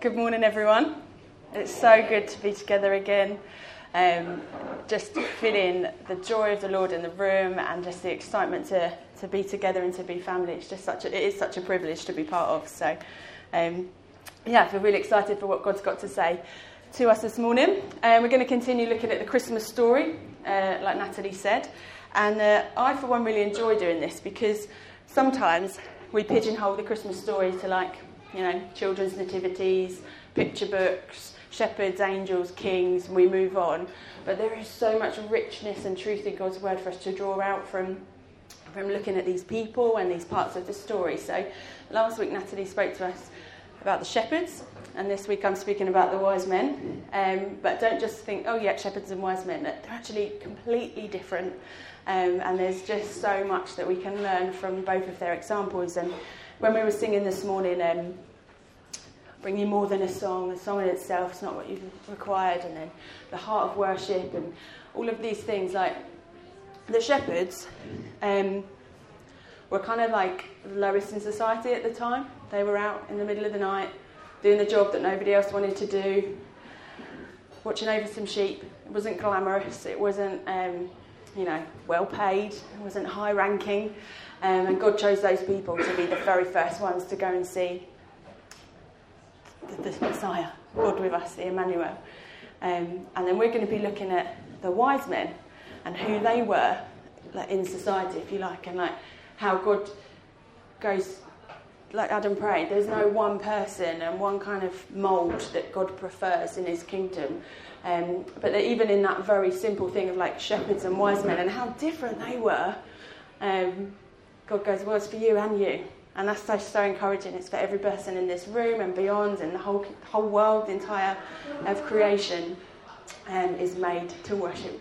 Good morning, everyone. It's so good to be together again. Um, just feeling the joy of the Lord in the room and just the excitement to, to be together and to be family. It's just such a, it is such a privilege to be part of. So, um, yeah, I feel really excited for what God's got to say to us this morning. Um, we're going to continue looking at the Christmas story, uh, like Natalie said. And uh, I, for one, really enjoy doing this because sometimes we pigeonhole the Christmas story to like, you know, children's nativities, picture books, shepherds, angels, kings, we move on. But there is so much richness and truth in God's word for us to draw out from, from looking at these people and these parts of the story. So last week, Natalie spoke to us about the shepherds, and this week I'm speaking about the wise men. Um, but don't just think, oh, yeah, shepherds and wise men. They're actually completely different. Um, and there's just so much that we can learn from both of their examples. And when we were singing this morning, um, bring you more than a song. The song in itself is not what you've required. And then the heart of worship and all of these things. Like the shepherds um, were kind of like the lowest in society at the time. They were out in the middle of the night doing the job that nobody else wanted to do, watching over some sheep. It wasn't glamorous. It wasn't, um, you know, well paid. Wasn't high ranking. Um, and God chose those people to be the very first ones to go and see the, the Messiah, God with us, the Emmanuel. Um, and then we're going to be looking at the wise men and who they were like, in society, if you like, and like how God goes, like Adam prayed, there's no one person and one kind of mould that God prefers in his kingdom. Um, but even in that very simple thing of like shepherds and wise men and how different they were, um, God goes, well, it's for you and you. And that's so, so encouraging. It's for every person in this room and beyond, and the whole, whole world, the entire of creation um, is made to worship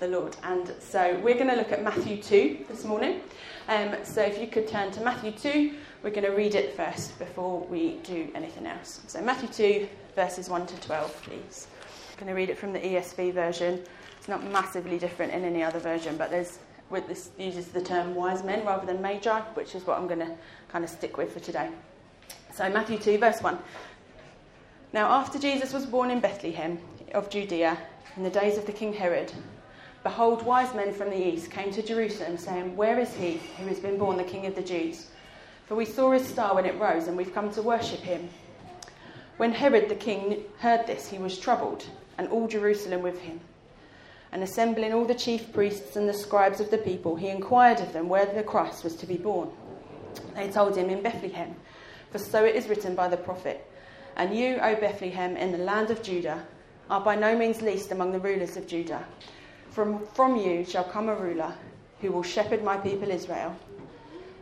the Lord. And so we're going to look at Matthew 2 this morning. Um, so if you could turn to Matthew 2, we're going to read it first before we do anything else. So Matthew 2, verses 1 to 12, please. I'm going to read it from the ESV version. It's not massively different in any other version, but there's with this uses the term wise men rather than magi, which is what I'm going to kind of stick with for today. So Matthew 2, verse 1. Now, after Jesus was born in Bethlehem of Judea, in the days of the king Herod, behold, wise men from the east came to Jerusalem, saying, Where is he who has been born the king of the Jews? For we saw his star when it rose, and we've come to worship him. When Herod the king heard this, he was troubled, and all Jerusalem with him. And assembling all the chief priests and the scribes of the people, he inquired of them where the Christ was to be born. They told him, In Bethlehem, for so it is written by the prophet. And you, O Bethlehem, in the land of Judah, are by no means least among the rulers of Judah. From, from you shall come a ruler who will shepherd my people Israel.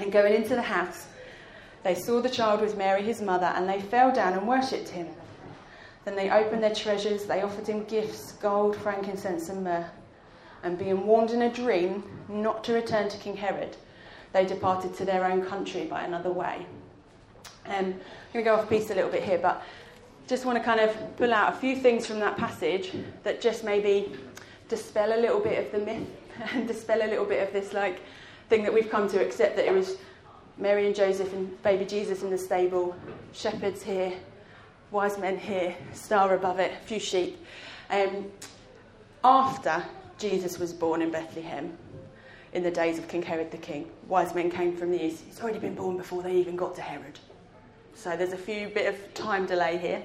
And going into the house, they saw the child with Mary, his mother, and they fell down and worshipped him. Then they opened their treasures, they offered him gifts gold, frankincense, and myrrh. And being warned in a dream not to return to King Herod, they departed to their own country by another way. Um, I'm going to go off piece a little bit here, but just want to kind of pull out a few things from that passage that just maybe dispel a little bit of the myth and dispel a little bit of this like thing that we've come to accept that it was Mary and Joseph and baby Jesus in the stable, shepherds here, wise men here, star above it, a few sheep. Um, after Jesus was born in Bethlehem, in the days of King Herod the king, wise men came from the east. He's already been born before they even got to Herod. So there's a few bit of time delay here.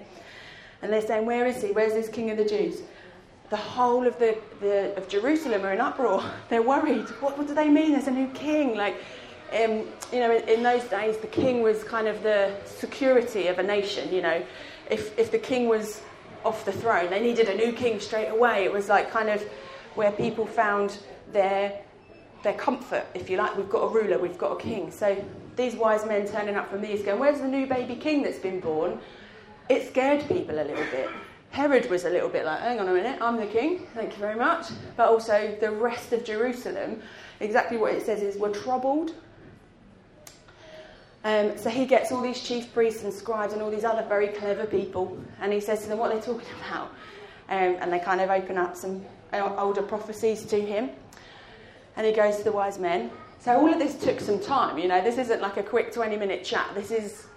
And they're saying, Where is he? Where's this king of the Jews? The whole of the, the of Jerusalem are in uproar. They're worried. What, what do they mean? There's a new king. Like um, you know, in, in, those days, the king was kind of the security of a nation. You know, if, if the king was off the throne, they needed a new king straight away. It was like kind of where people found their, their comfort, if you like. We've got a ruler, we've got a king. So these wise men turning up from these going, Where's the new baby king that's been born? it scared people a little bit. Herod was a little bit like, hang on a minute, I'm the king, thank you very much. But also the rest of Jerusalem, exactly what it says is, were troubled. Um, so he gets all these chief priests and scribes and all these other very clever people, and he says to them what they're talking about. Um, and they kind of open up some older prophecies to him. And he goes to the wise men. So all of this took some time, you know, this isn't like a quick 20 minute chat. This is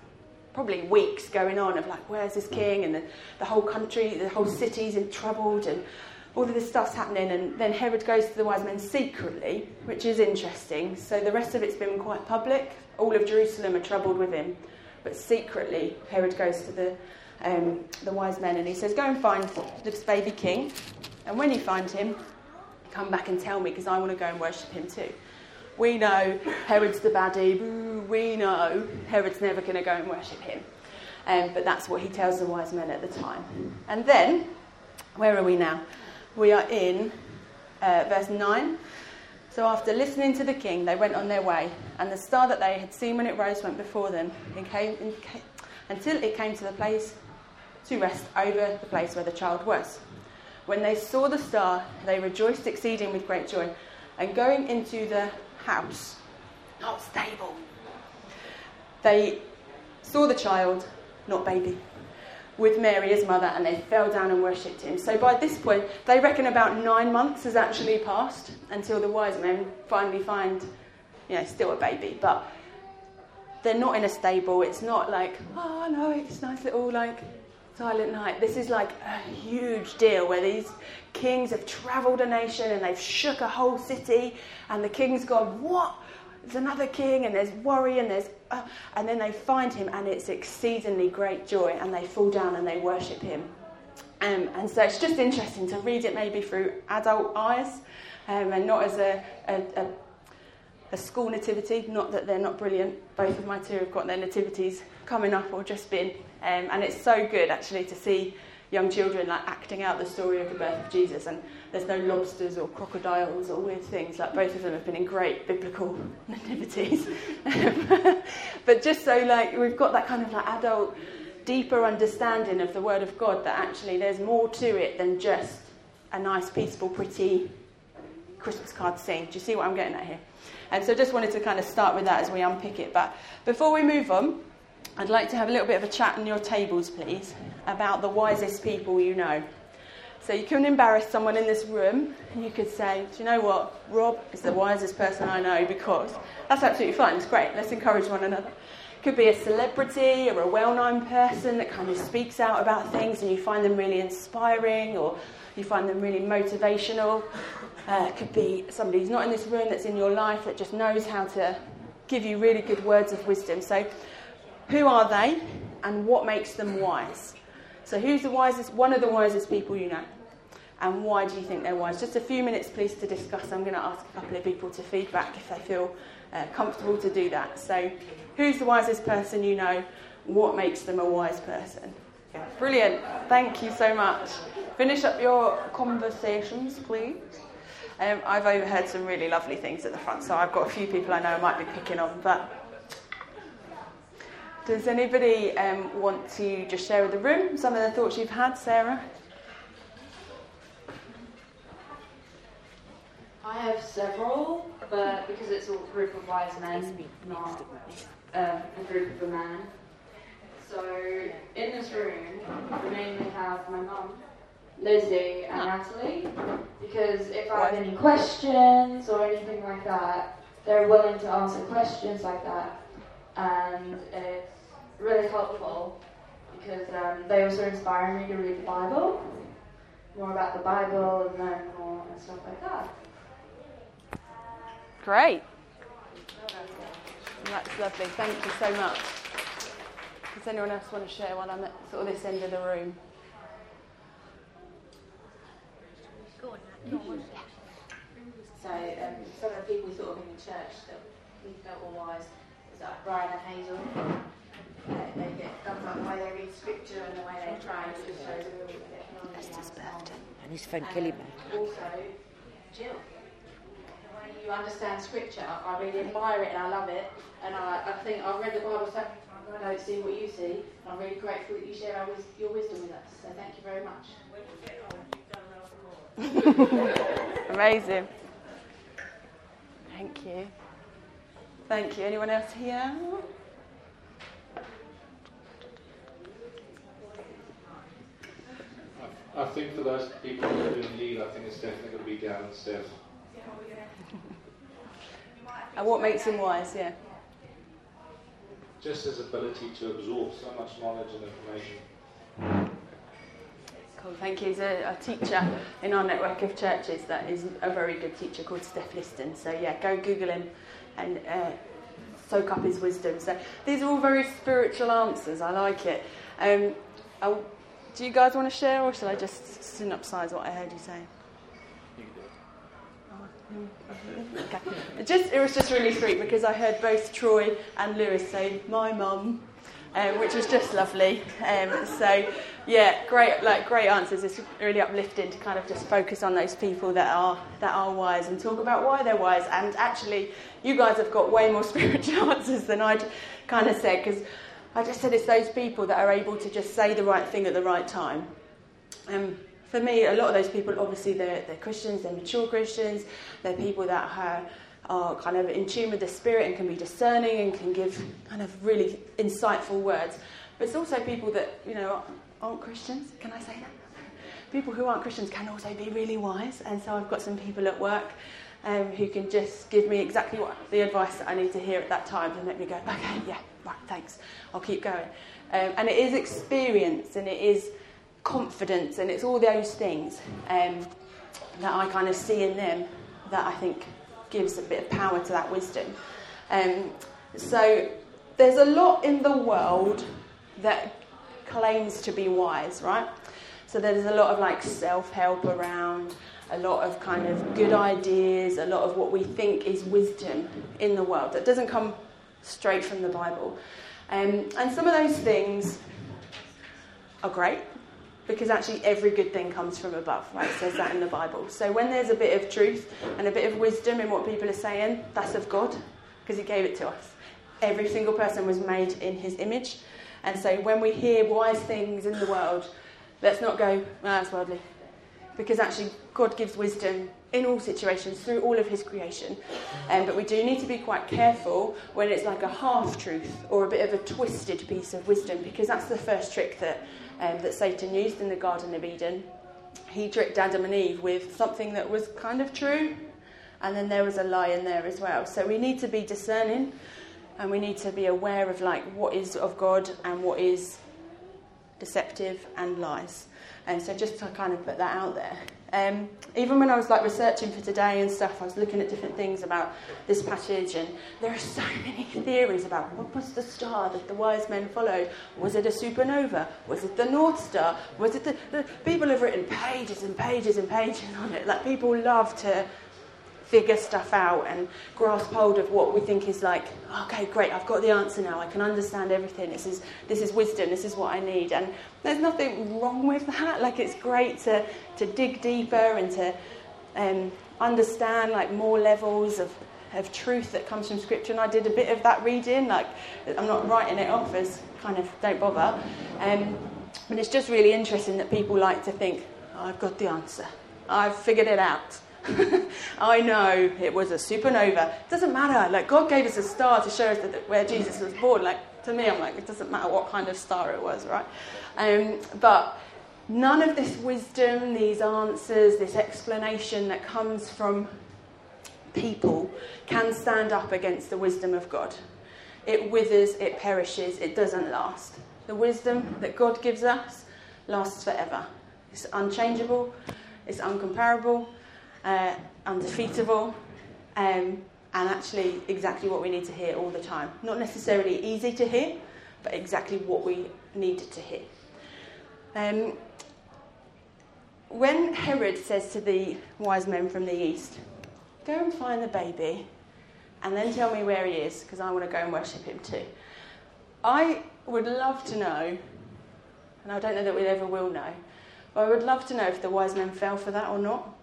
probably weeks going on of like, where's this king? And the, the whole country, the whole city's in troubled, and all of this stuff's happening. And then Herod goes to the wise men secretly, which is interesting. So the rest of it's been quite public. All of Jerusalem are troubled with him. But secretly, Herod goes to the, um, the wise men and he says, Go and find this baby king. And when you find him, come back and tell me because I want to go and worship him too. We know Herod's the baddie. We know Herod's never going to go and worship him. Um, but that's what he tells the wise men at the time. And then, where are we now? We are in uh, verse 9. So after listening to the king, they went on their way, and the star that they had seen when it rose went before them and came, and came, until it came to the place to rest over the place where the child was. When they saw the star, they rejoiced exceeding with great joy. And going into the house, not stable. They saw the child, not baby, with Mary, his mother, and they fell down and worshipped him. So by this point, they reckon about nine months has actually passed until the wise men finally find, you know, still a baby. But they're not in a stable. It's not like, oh no, it's nice little like silent night. This is like a huge deal where these kings have travelled a nation and they've shook a whole city, and the king's gone, What? There's another king, and there's worry, and there's. Uh, and then they find him, and it's exceedingly great joy, and they fall down and they worship him. Um, and so it's just interesting to read it maybe through adult eyes um, and not as a, a, a, a, school nativity. Not that they're not brilliant. Both of my two have got their nativities coming up or just been. Um, and it's so good actually to see young children like acting out the story of the birth of Jesus. And there's no lobsters or crocodiles or weird things. Like both of them have been in great biblical nativities. but just so like we've got that kind of like adult, deeper understanding of the Word of God that actually there's more to it than just a nice, peaceful, pretty Christmas card scene. Do you see what I'm getting at here? And so I just wanted to kind of start with that as we unpick it. But before we move on, I'd like to have a little bit of a chat on your tables, please, about the wisest people you know. So you couldn't embarrass someone in this room. And you could say, Do you know what? Rob is the wisest person I know because that's absolutely fine. It's great. Let's encourage one another. Could be a celebrity or a well known person that kind of speaks out about things and you find them really inspiring or you find them really motivational. Uh, could be somebody who's not in this room that's in your life that just knows how to give you really good words of wisdom. So who are they and what makes them wise? So, who's the wisest, one of the wisest people you know? And why do you think they're wise? Just a few minutes, please, to discuss. I'm going to ask a couple of people to feedback if they feel uh, comfortable to do that. So, who's the wisest person you know? What makes them a wise person? Brilliant. Thank you so much. Finish up your conversations, please. Um, I've overheard some really lovely things at the front, so I've got a few people I know I might be picking on, but does anybody um, want to just share with the room some of the thoughts you've had, Sarah? I have several, but because it's a group of wise men, not um, a group of a man. So in this room, we mainly have my mum, Lizzie, and Natalie, because if I have any questions or anything like that, they're willing to answer questions like that, and it's really helpful because um, they also inspire me to read the Bible, more about the Bible and learn more and stuff like that. Great. That's lovely. Thank you so much. Does anyone else want to share while I'm at sort of this end of the room? So um, some of the people we thought of in the church that we felt were wise was like Brian and Hazel they get thumbs up the way they read scripture and the way they try and just shows a real That's his birthday. And his friend Kelly Also, Jill. The way you understand scripture, I really admire it and I love it. And I, I think I've read the Bible so many times, I don't see what you see. I'm really grateful that you share our, your wisdom with us. So thank you very much. Amazing. Thank you. Thank you. Anyone else here? I think for those people who are in need, I think it's definitely going to be Dan and Steph. and what makes him wise, yeah? Just his ability to absorb so much knowledge and information. Cool, thank you. He's a, a, teacher in our network of churches that is a very good teacher called Steph Liston. So, yeah, go Google him and uh, soak up his wisdom. So, these are all very spiritual answers. I like it. Um, I'll, do you guys want to share, or shall I just synopsize what I heard you say? Just, it was just really sweet because I heard both Troy and Lewis say, my mum, um, which was just lovely. Um, so, yeah, great, like great answers. It's really uplifting to kind of just focus on those people that are that are wise and talk about why they're wise. And actually, you guys have got way more spiritual answers than I'd kind of said because I just said it's those people that are able to just say the right thing at the right time. Um, for me, a lot of those people, obviously, they're, they're Christians, they're mature Christians, they're people that are, are kind of in tune with the Spirit and can be discerning and can give kind of really insightful words. But it's also people that, you know, aren't Christians. Can I say that? People who aren't Christians can also be really wise. And so I've got some people at work um, who can just give me exactly what the advice that I need to hear at that time and make me go, okay, yeah, right, thanks, I'll keep going. Um, and it is experience and it is confidence and it's all those things um, that I kind of see in them that I think gives a bit of power to that wisdom. Um, so there's a lot in the world that claims to be wise, right? So there's a lot of like self help around, a lot of kind of good ideas, a lot of what we think is wisdom in the world that doesn't come straight from the Bible. Um, and some of those things are great because actually every good thing comes from above, right? It says that in the Bible. So when there's a bit of truth and a bit of wisdom in what people are saying, that's of God because He gave it to us. Every single person was made in His image. And so when we hear wise things in the world, let's not go, oh, that's worldly because actually God gives wisdom in all situations through all of his creation. Um, but we do need to be quite careful when it's like a half truth or a bit of a twisted piece of wisdom because that's the first trick that, um, that Satan used in the Garden of Eden. He tricked Adam and Eve with something that was kind of true, and then there was a lie in there as well. So we need to be discerning and we need to be aware of like what is of God and what is deceptive and lies. And so just to kind of put that out there. Um, even when I was like researching for today and stuff, I was looking at different things about this passage, and there are so many theories about what was the star that the wise men followed. Was it a supernova? Was it the North Star? Was it the, the people have written pages and pages and pages on it. Like people love to figure stuff out and grasp hold of what we think is like, okay, great, I've got the answer now. I can understand everything. This is this is wisdom. This is what I need. And there's nothing wrong with that. Like it's great to to dig deeper and to um, understand like more levels of of truth that comes from scripture and I did a bit of that reading like I'm not writing it off as kind of don't bother um, but it's just really interesting that people like to think oh, I've got the answer I've figured it out I know it was a supernova. It doesn't matter. Like God gave us a star to show us that, where Jesus was born. Like to me, I'm like, it doesn't matter what kind of star it was, right? Um, but none of this wisdom, these answers, this explanation that comes from people can stand up against the wisdom of God. It withers, it perishes, it doesn't last. The wisdom that God gives us lasts forever. It's unchangeable, it's uncomparable, uh, undefeatable, um, and actually exactly what we need to hear all the time. Not necessarily easy to hear, but exactly what we needed to hear. Um, when Herod says to the wise men from the east, Go and find the baby and then tell me where he is because I want to go and worship him too. I would love to know, and I don't know that we ever will know, but I would love to know if the wise men fell for that or not.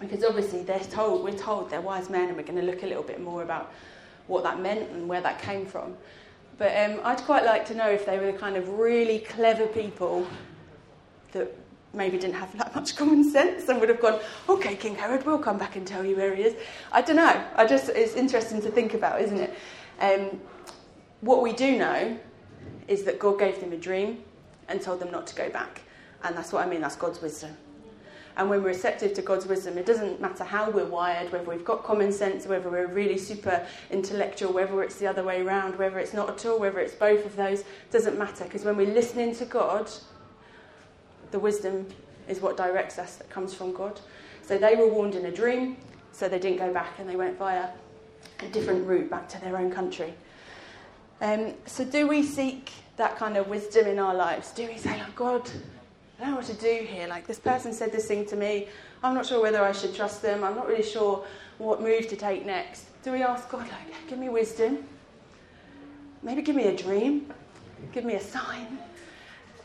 Because obviously they're told, we're told they're wise men, and we're going to look a little bit more about what that meant and where that came from. But um, I'd quite like to know if they were the kind of really clever people that maybe didn't have that much common sense and would have gone, okay, King Herod, we'll come back and tell you where he is. I don't know. I just it's interesting to think about, isn't it? Um, what we do know is that God gave them a dream and told them not to go back, and that's what I mean. That's God's wisdom. And when we're receptive to God's wisdom, it doesn't matter how we're wired, whether we've got common sense, whether we're really super intellectual, whether it's the other way around, whether it's not at all, whether it's both of those, doesn't matter. Because when we're listening to God, the wisdom is what directs us that comes from God. So they were warned in a dream, so they didn't go back and they went via a different route back to their own country. Um, so, do we seek that kind of wisdom in our lives? Do we say, oh, God, I don't know what to do here. Like, this person said this thing to me. I'm not sure whether I should trust them. I'm not really sure what move to take next. Do we ask God, like, give me wisdom? Maybe give me a dream. Give me a sign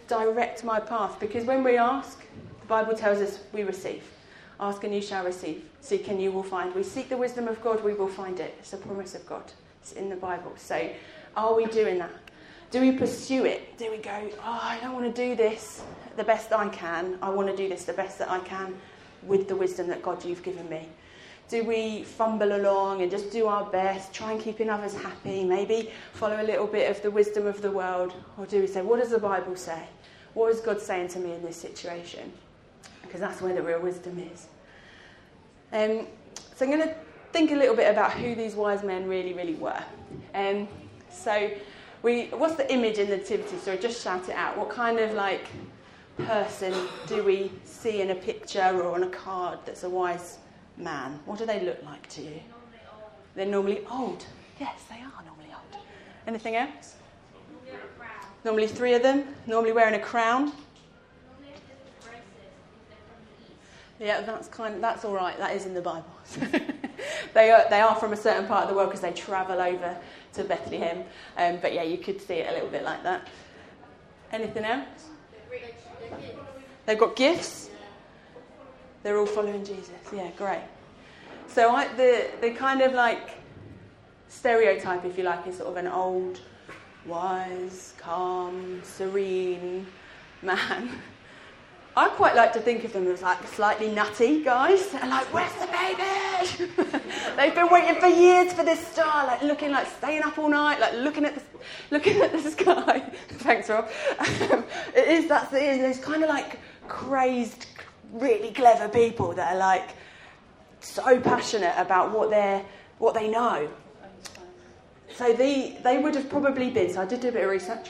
direct my path. Because when we ask, the Bible tells us we receive. Ask and you shall receive. Seek and you will find. We seek the wisdom of God, we will find it. It's a promise of God. It's in the Bible. So, are we doing that? Do we pursue it? Do we go, oh, I don't want to do this the best I can. I want to do this the best that I can with the wisdom that God you've given me. Do we fumble along and just do our best, try and keeping others happy, maybe follow a little bit of the wisdom of the world? Or do we say, what does the Bible say? What is God saying to me in this situation? Because that's where the real wisdom is. Um, so I'm going to think a little bit about who these wise men really, really were. Um, so, we, what's the image in the nativity story? Just shout it out. What kind of like person do we see in a picture or on a card that's a wise man? What do they look like to you? They're normally old. Yes, they are normally old. Anything else? Normally three of them. Normally wearing a crown. Yeah, that's kind. Of, that's all right. That is in the Bible. they are they are from a certain part of the world because they travel over to Bethlehem. Um, but yeah, you could see it a little bit like that. Anything else? They've got gifts. They're all following Jesus. Yeah, great. So I, the the kind of like stereotype, if you like, is sort of an old, wise, calm, serene man. I quite like to think of them as like slightly nutty guys. They're like, where's the baby? They've been waiting for years for this star, like looking like staying up all night, like looking at the, looking at the sky. Thanks, Rob. Um, it is that's it is. Kind of like crazed, really clever people that are like so passionate about what they're what they know. So the, they would have probably been. So I did do a bit of research.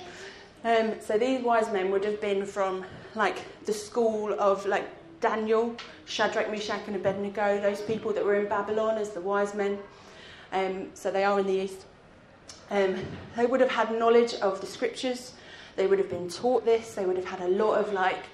Um, so these wise men would have been from like the school of like Daniel, Shadrach, Meshach, and Abednego, those people that were in Babylon as the wise men. Um, so they are in the east. Um, they would have had knowledge of the scriptures. They would have been taught this. They would have had a lot of like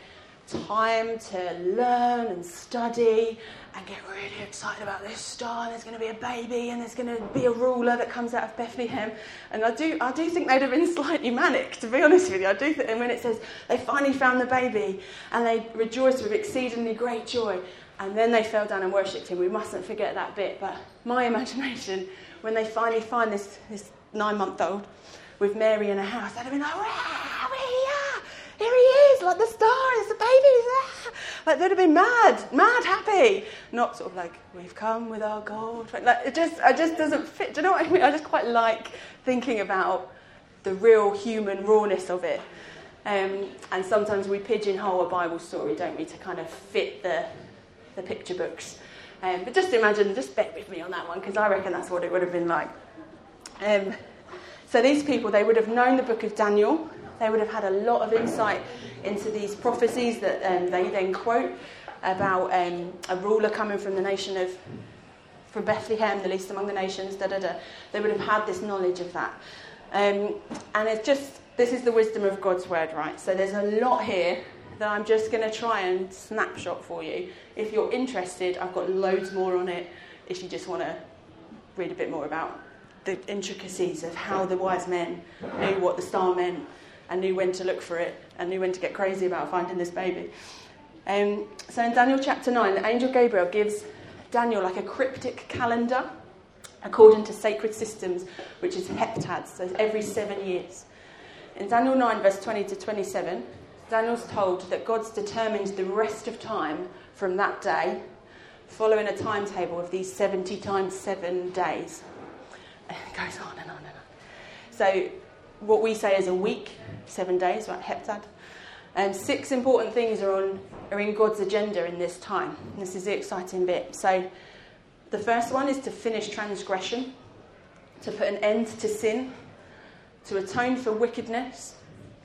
time to learn and study and get really excited about this star. There's going to be a baby and there's going to be a ruler that comes out of Bethlehem. And I do, I do think they'd have been slightly manic, to be honest with you. I do think, and when it says they finally found the baby and they rejoiced with exceedingly great joy, and then they fell down and worshipped him. We mustn't forget that bit. But my imagination, when they finally find this, this nine month old with Mary in a house, they'd have been like, wow, here he is, like the star, stars, the there. Like they'd have been mad, mad happy. Not sort of like, we've come with our gold. Like it just, it just doesn't fit. Do you know what I mean? I just quite like thinking about the real human rawness of it. Um, and sometimes we pigeonhole a Bible story, don't we, to kind of fit the, the picture books. Um, but just imagine, just bet with me on that one, because I reckon that's what it would have been like. Um, so these people, they would have known the book of Daniel, they would have had a lot of insight into these prophecies that um, they then quote about um, a ruler coming from the nation of from Bethlehem, the least among the nations. Da da da. They would have had this knowledge of that, um, and it's just this is the wisdom of God's word, right? So there's a lot here that I'm just going to try and snapshot for you. If you're interested, I've got loads more on it. If you just want to read a bit more about the intricacies of how the wise men knew what the star meant and knew when to look for it and knew when to get crazy about finding this baby. Um, so in Daniel chapter 9, the angel Gabriel gives Daniel like a cryptic calendar according to sacred systems, which is heptads, so every seven years. In Daniel 9, verse 20 to 27, Daniel's told that God's determined the rest of time from that day, following a timetable of these 70 times seven days. And it goes on and on and on. So, what we say is a week, seven days, right? Heptad. And six important things are, on, are in God's agenda in this time. This is the exciting bit. So, the first one is to finish transgression, to put an end to sin, to atone for wickedness,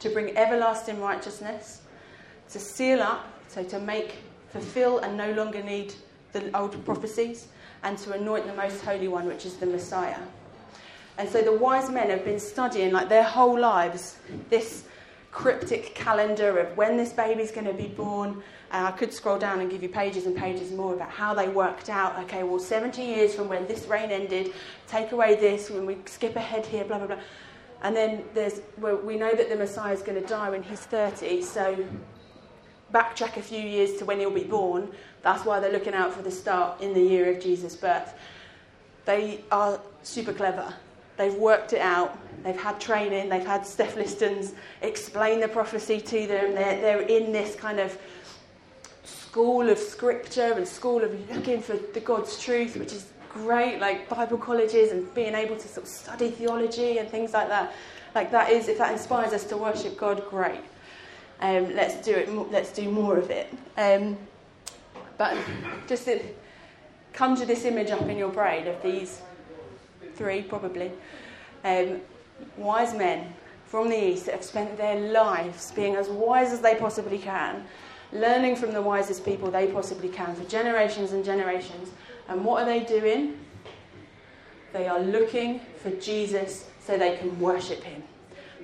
to bring everlasting righteousness, to seal up, so to make, fulfill, and no longer need the old prophecies, and to anoint the most holy one, which is the Messiah. And so the wise men have been studying, like their whole lives, this cryptic calendar of when this baby's going to be born. And I could scroll down and give you pages and pages more about how they worked out. Okay, well, 70 years from when this reign ended, take away this, when we skip ahead here, blah, blah, blah. And then there's, well, we know that the Messiah is going to die when he's 30, so backtrack a few years to when he'll be born. That's why they're looking out for the start in the year of Jesus' birth. They are super clever. They've worked it out. They've had training. They've had Steph Listons explain the prophecy to them. They're, they're in this kind of school of scripture and school of looking for the God's truth, which is great, like Bible colleges and being able to sort of study theology and things like that. Like that is, if that inspires us to worship God, great. Um, let's do it. Let's do more of it. Um, but just conjure this image up in your brain of these three, probably, um, wise men from the east that have spent their lives being as wise as they possibly can, learning from the wisest people they possibly can for generations and generations. And what are they doing? They are looking for Jesus so they can worship him.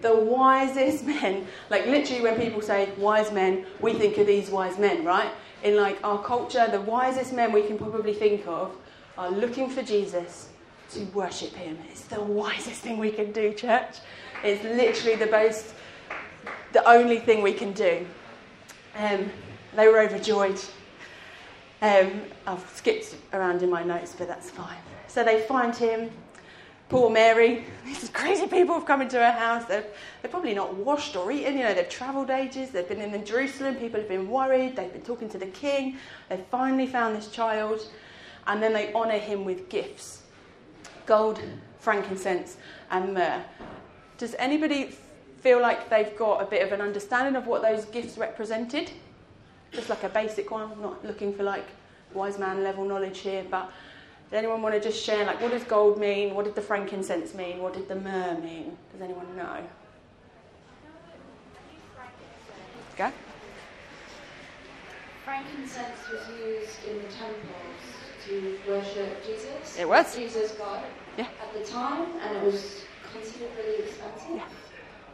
The wisest men, like literally when people say wise men, we think of these wise men, right? In like our culture, the wisest men we can probably think of are looking for Jesus to worship him. It's the wisest thing we can do, church. It's literally the most, the only thing we can do. Um, they were overjoyed. Um, I've skipped around in my notes, but that's fine. So they find him. Poor Mary. These crazy people have come into her house. They're, they're probably not washed or eaten. You know, they've travelled ages. They've been in Jerusalem. People have been worried. They've been talking to the king. They've finally found this child. And then they honour him with gifts gold, frankincense, and myrrh. Does anybody feel like they've got a bit of an understanding of what those gifts represented? Just like a basic one, not looking for like wise man level knowledge here, but does anyone want to just share like what does gold mean? What did the frankincense mean? What did the myrrh mean? Does anyone know? Go. Frankincense was used in the temples to worship Jesus. It was. Jesus God Yeah. at the time, and it was considered really expensive. Yeah.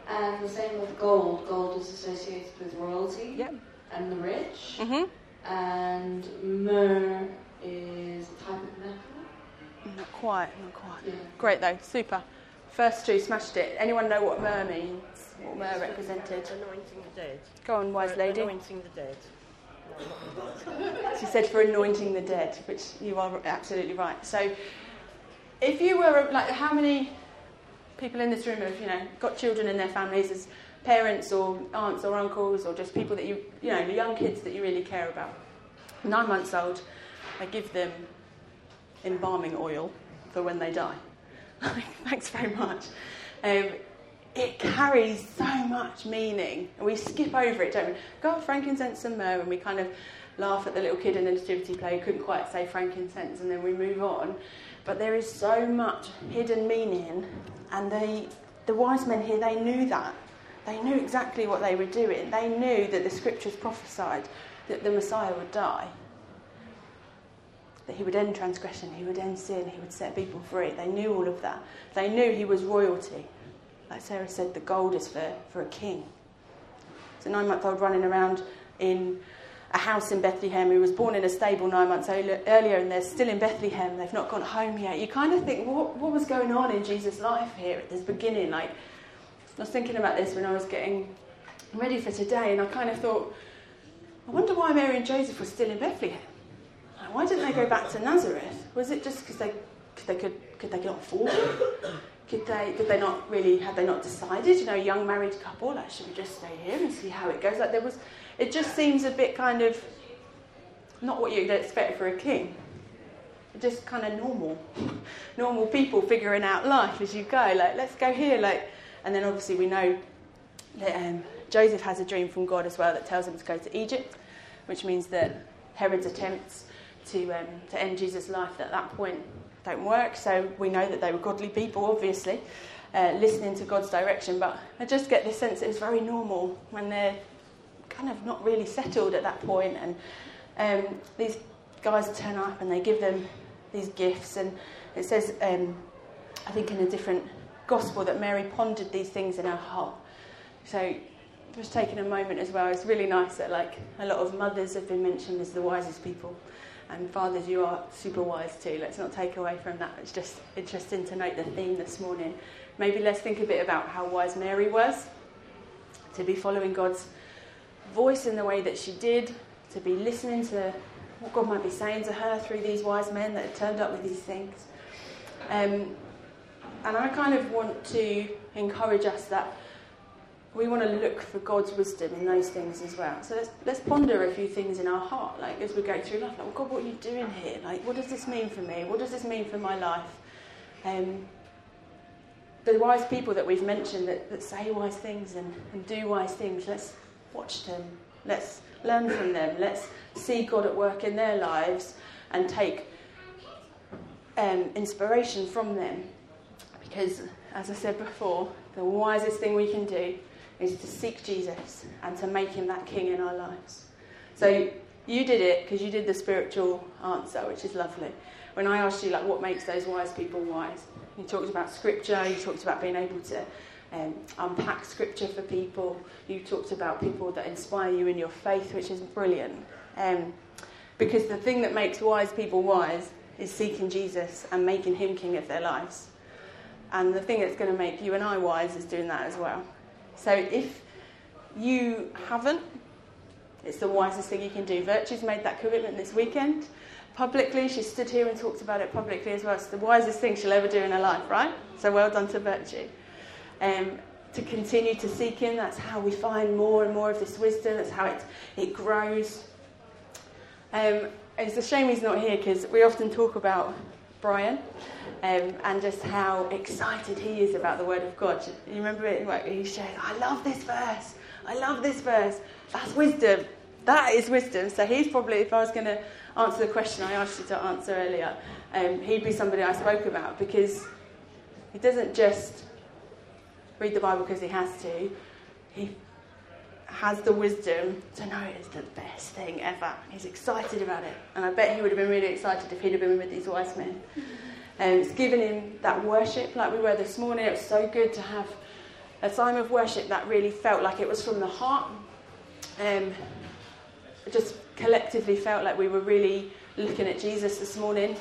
And the same with gold. Gold is associated with royalty Yep. and the rich. Mhm. And myrrh is a type of metal. Not quite. Not quite. Yeah. Great though. Super. First two smashed it. Anyone know what myrrh means? What myrrh represented? Anointing the dead. Go on, wise lady. Anointing the dead. She said for anointing the dead, which you are absolutely right. So, if you were like, how many people in this room have you know got children in their families as parents or aunts or uncles or just people that you you know the young kids that you really care about? Nine months old, I give them embalming oil for when they die. Thanks very much. Um, it carries so much meaning, and we skip over it, don't we? Go on, frankincense and myrrh, and we kind of laugh at the little kid in the nativity play who couldn't quite say frankincense, and then we move on. But there is so much hidden meaning, and they, the wise men here, they knew that. They knew exactly what they were doing. They knew that the scriptures prophesied that the Messiah would die that he would end transgression, he would end sin, he would set people free. They knew all of that. They knew he was royalty. Like Sarah said, the gold is for, for a king. It's a nine month old running around in a house in Bethlehem who was born in a stable nine months earlier and they're still in Bethlehem. They've not gone home yet. You kind of think, what, what was going on in Jesus' life here at this beginning? Like, I was thinking about this when I was getting ready for today and I kind of thought, I wonder why Mary and Joseph were still in Bethlehem. Why didn't they go back to Nazareth? Was it just because they, they could Could they not afford it? Could they, could they not really, had they not decided, you know, a young married couple, like, should we just stay here and see how it goes? Like, there was, it just seems a bit kind of not what you'd expect for a king. Just kind of normal, normal people figuring out life as you go. Like, let's go here. Like, and then obviously we know that um, Joseph has a dream from God as well that tells him to go to Egypt, which means that Herod's attempts to um, to end Jesus' life at that point don't work. So we know that they were godly people, obviously, uh, listening to God's direction. But I just get this sense it's very normal when they're kind of not really settled at that point, and um, these guys turn up and they give them these gifts, and it says, um, I think in a different gospel, that Mary pondered these things in her heart. So just taking a moment as well. It's really nice that like a lot of mothers have been mentioned as the wisest people, and fathers, you are super wise too. Let's not take away from that. It's just interesting to note the theme this morning. Maybe let's think a bit about how wise Mary was to be following God's voice in the way that she did, to be listening to what God might be saying to her through these wise men that had turned up with these things. Um, and I kind of want to encourage us that we want to look for God's wisdom in those things as well. So let's, let's ponder a few things in our heart, like as we go through life. Like, well, God, what are you doing here? Like, what does this mean for me? What does this mean for my life? Um, the wise people that we've mentioned that, that say wise things and, and do wise things, let's watch them. Let's learn from them. Let's see God at work in their lives and take um, inspiration from them. Because, as I said before, the wisest thing we can do is to seek Jesus and to make him that king in our lives. So you did it because you did the spiritual answer, which is lovely. When I asked you, like, what makes those wise people wise? You talked about scripture, you talked about being able to um, unpack scripture for people. You talked about people that inspire you in your faith, which is brilliant. Um, because the thing that makes wise people wise is seeking Jesus and making him king of their lives. And the thing that's going to make you and I wise is doing that as well. So if you haven't, it's the wisest thing you can do. Virtue's made that commitment this weekend publicly. She stood here and talked about it publicly as well. It's the wisest thing she'll ever do in her life, right? So well done to Virtue um, to continue to seek Him. That's how we find more and more of this wisdom. That's how it, it grows. Um, it's a shame he's not here because we often talk about Brian um, and just how excited he is about the Word of God. You remember it? He says, I love this verse. I love this verse. That's wisdom. That is wisdom. So he's probably, if I was going to answer the question I asked you to answer earlier, um, he'd be somebody I spoke about because he doesn't just read the Bible because he has to. He has the wisdom to know it's the best thing ever. He's excited about it. And I bet he would have been really excited if he'd have been with these wise men. And it's given him that worship like we were this morning. It was so good to have a time of worship that really felt like it was from the heart. Um, just collectively felt like we were really looking at Jesus this morning.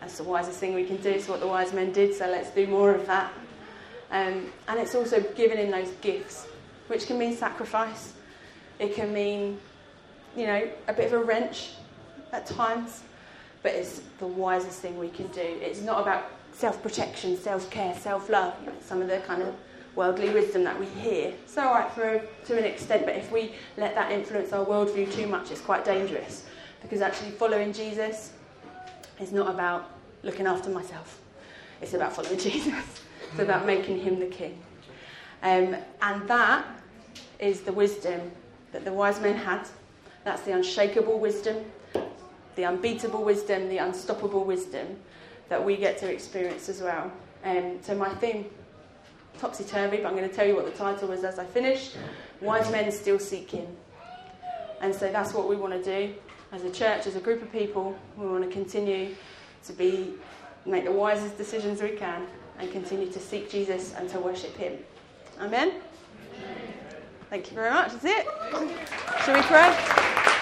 That's the wisest thing we can do. It's what the wise men did, so let's do more of that. Um, and it's also giving him those gifts, which can mean sacrifice. It can mean, you know, a bit of a wrench at times, but it's the wisest thing we can do. It's not about self protection, self care, self love, you know, some of the kind of worldly wisdom that we hear. It's all right for, to an extent, but if we let that influence our worldview too much, it's quite dangerous. Because actually, following Jesus is not about looking after myself, it's about following Jesus. It's about making him the king. Um, and that is the wisdom that the wise men had. That's the unshakable wisdom, the unbeatable wisdom, the unstoppable wisdom that we get to experience as well. Um, so my theme, topsy turvy, but I'm going to tell you what the title was as I finish. Wise men still seeking. And so that's what we want to do as a church, as a group of people. We want to continue to be make the wisest decisions we can and continue to seek Jesus and to worship Him. Amen? Thank you very much. That's it. Shall we pray?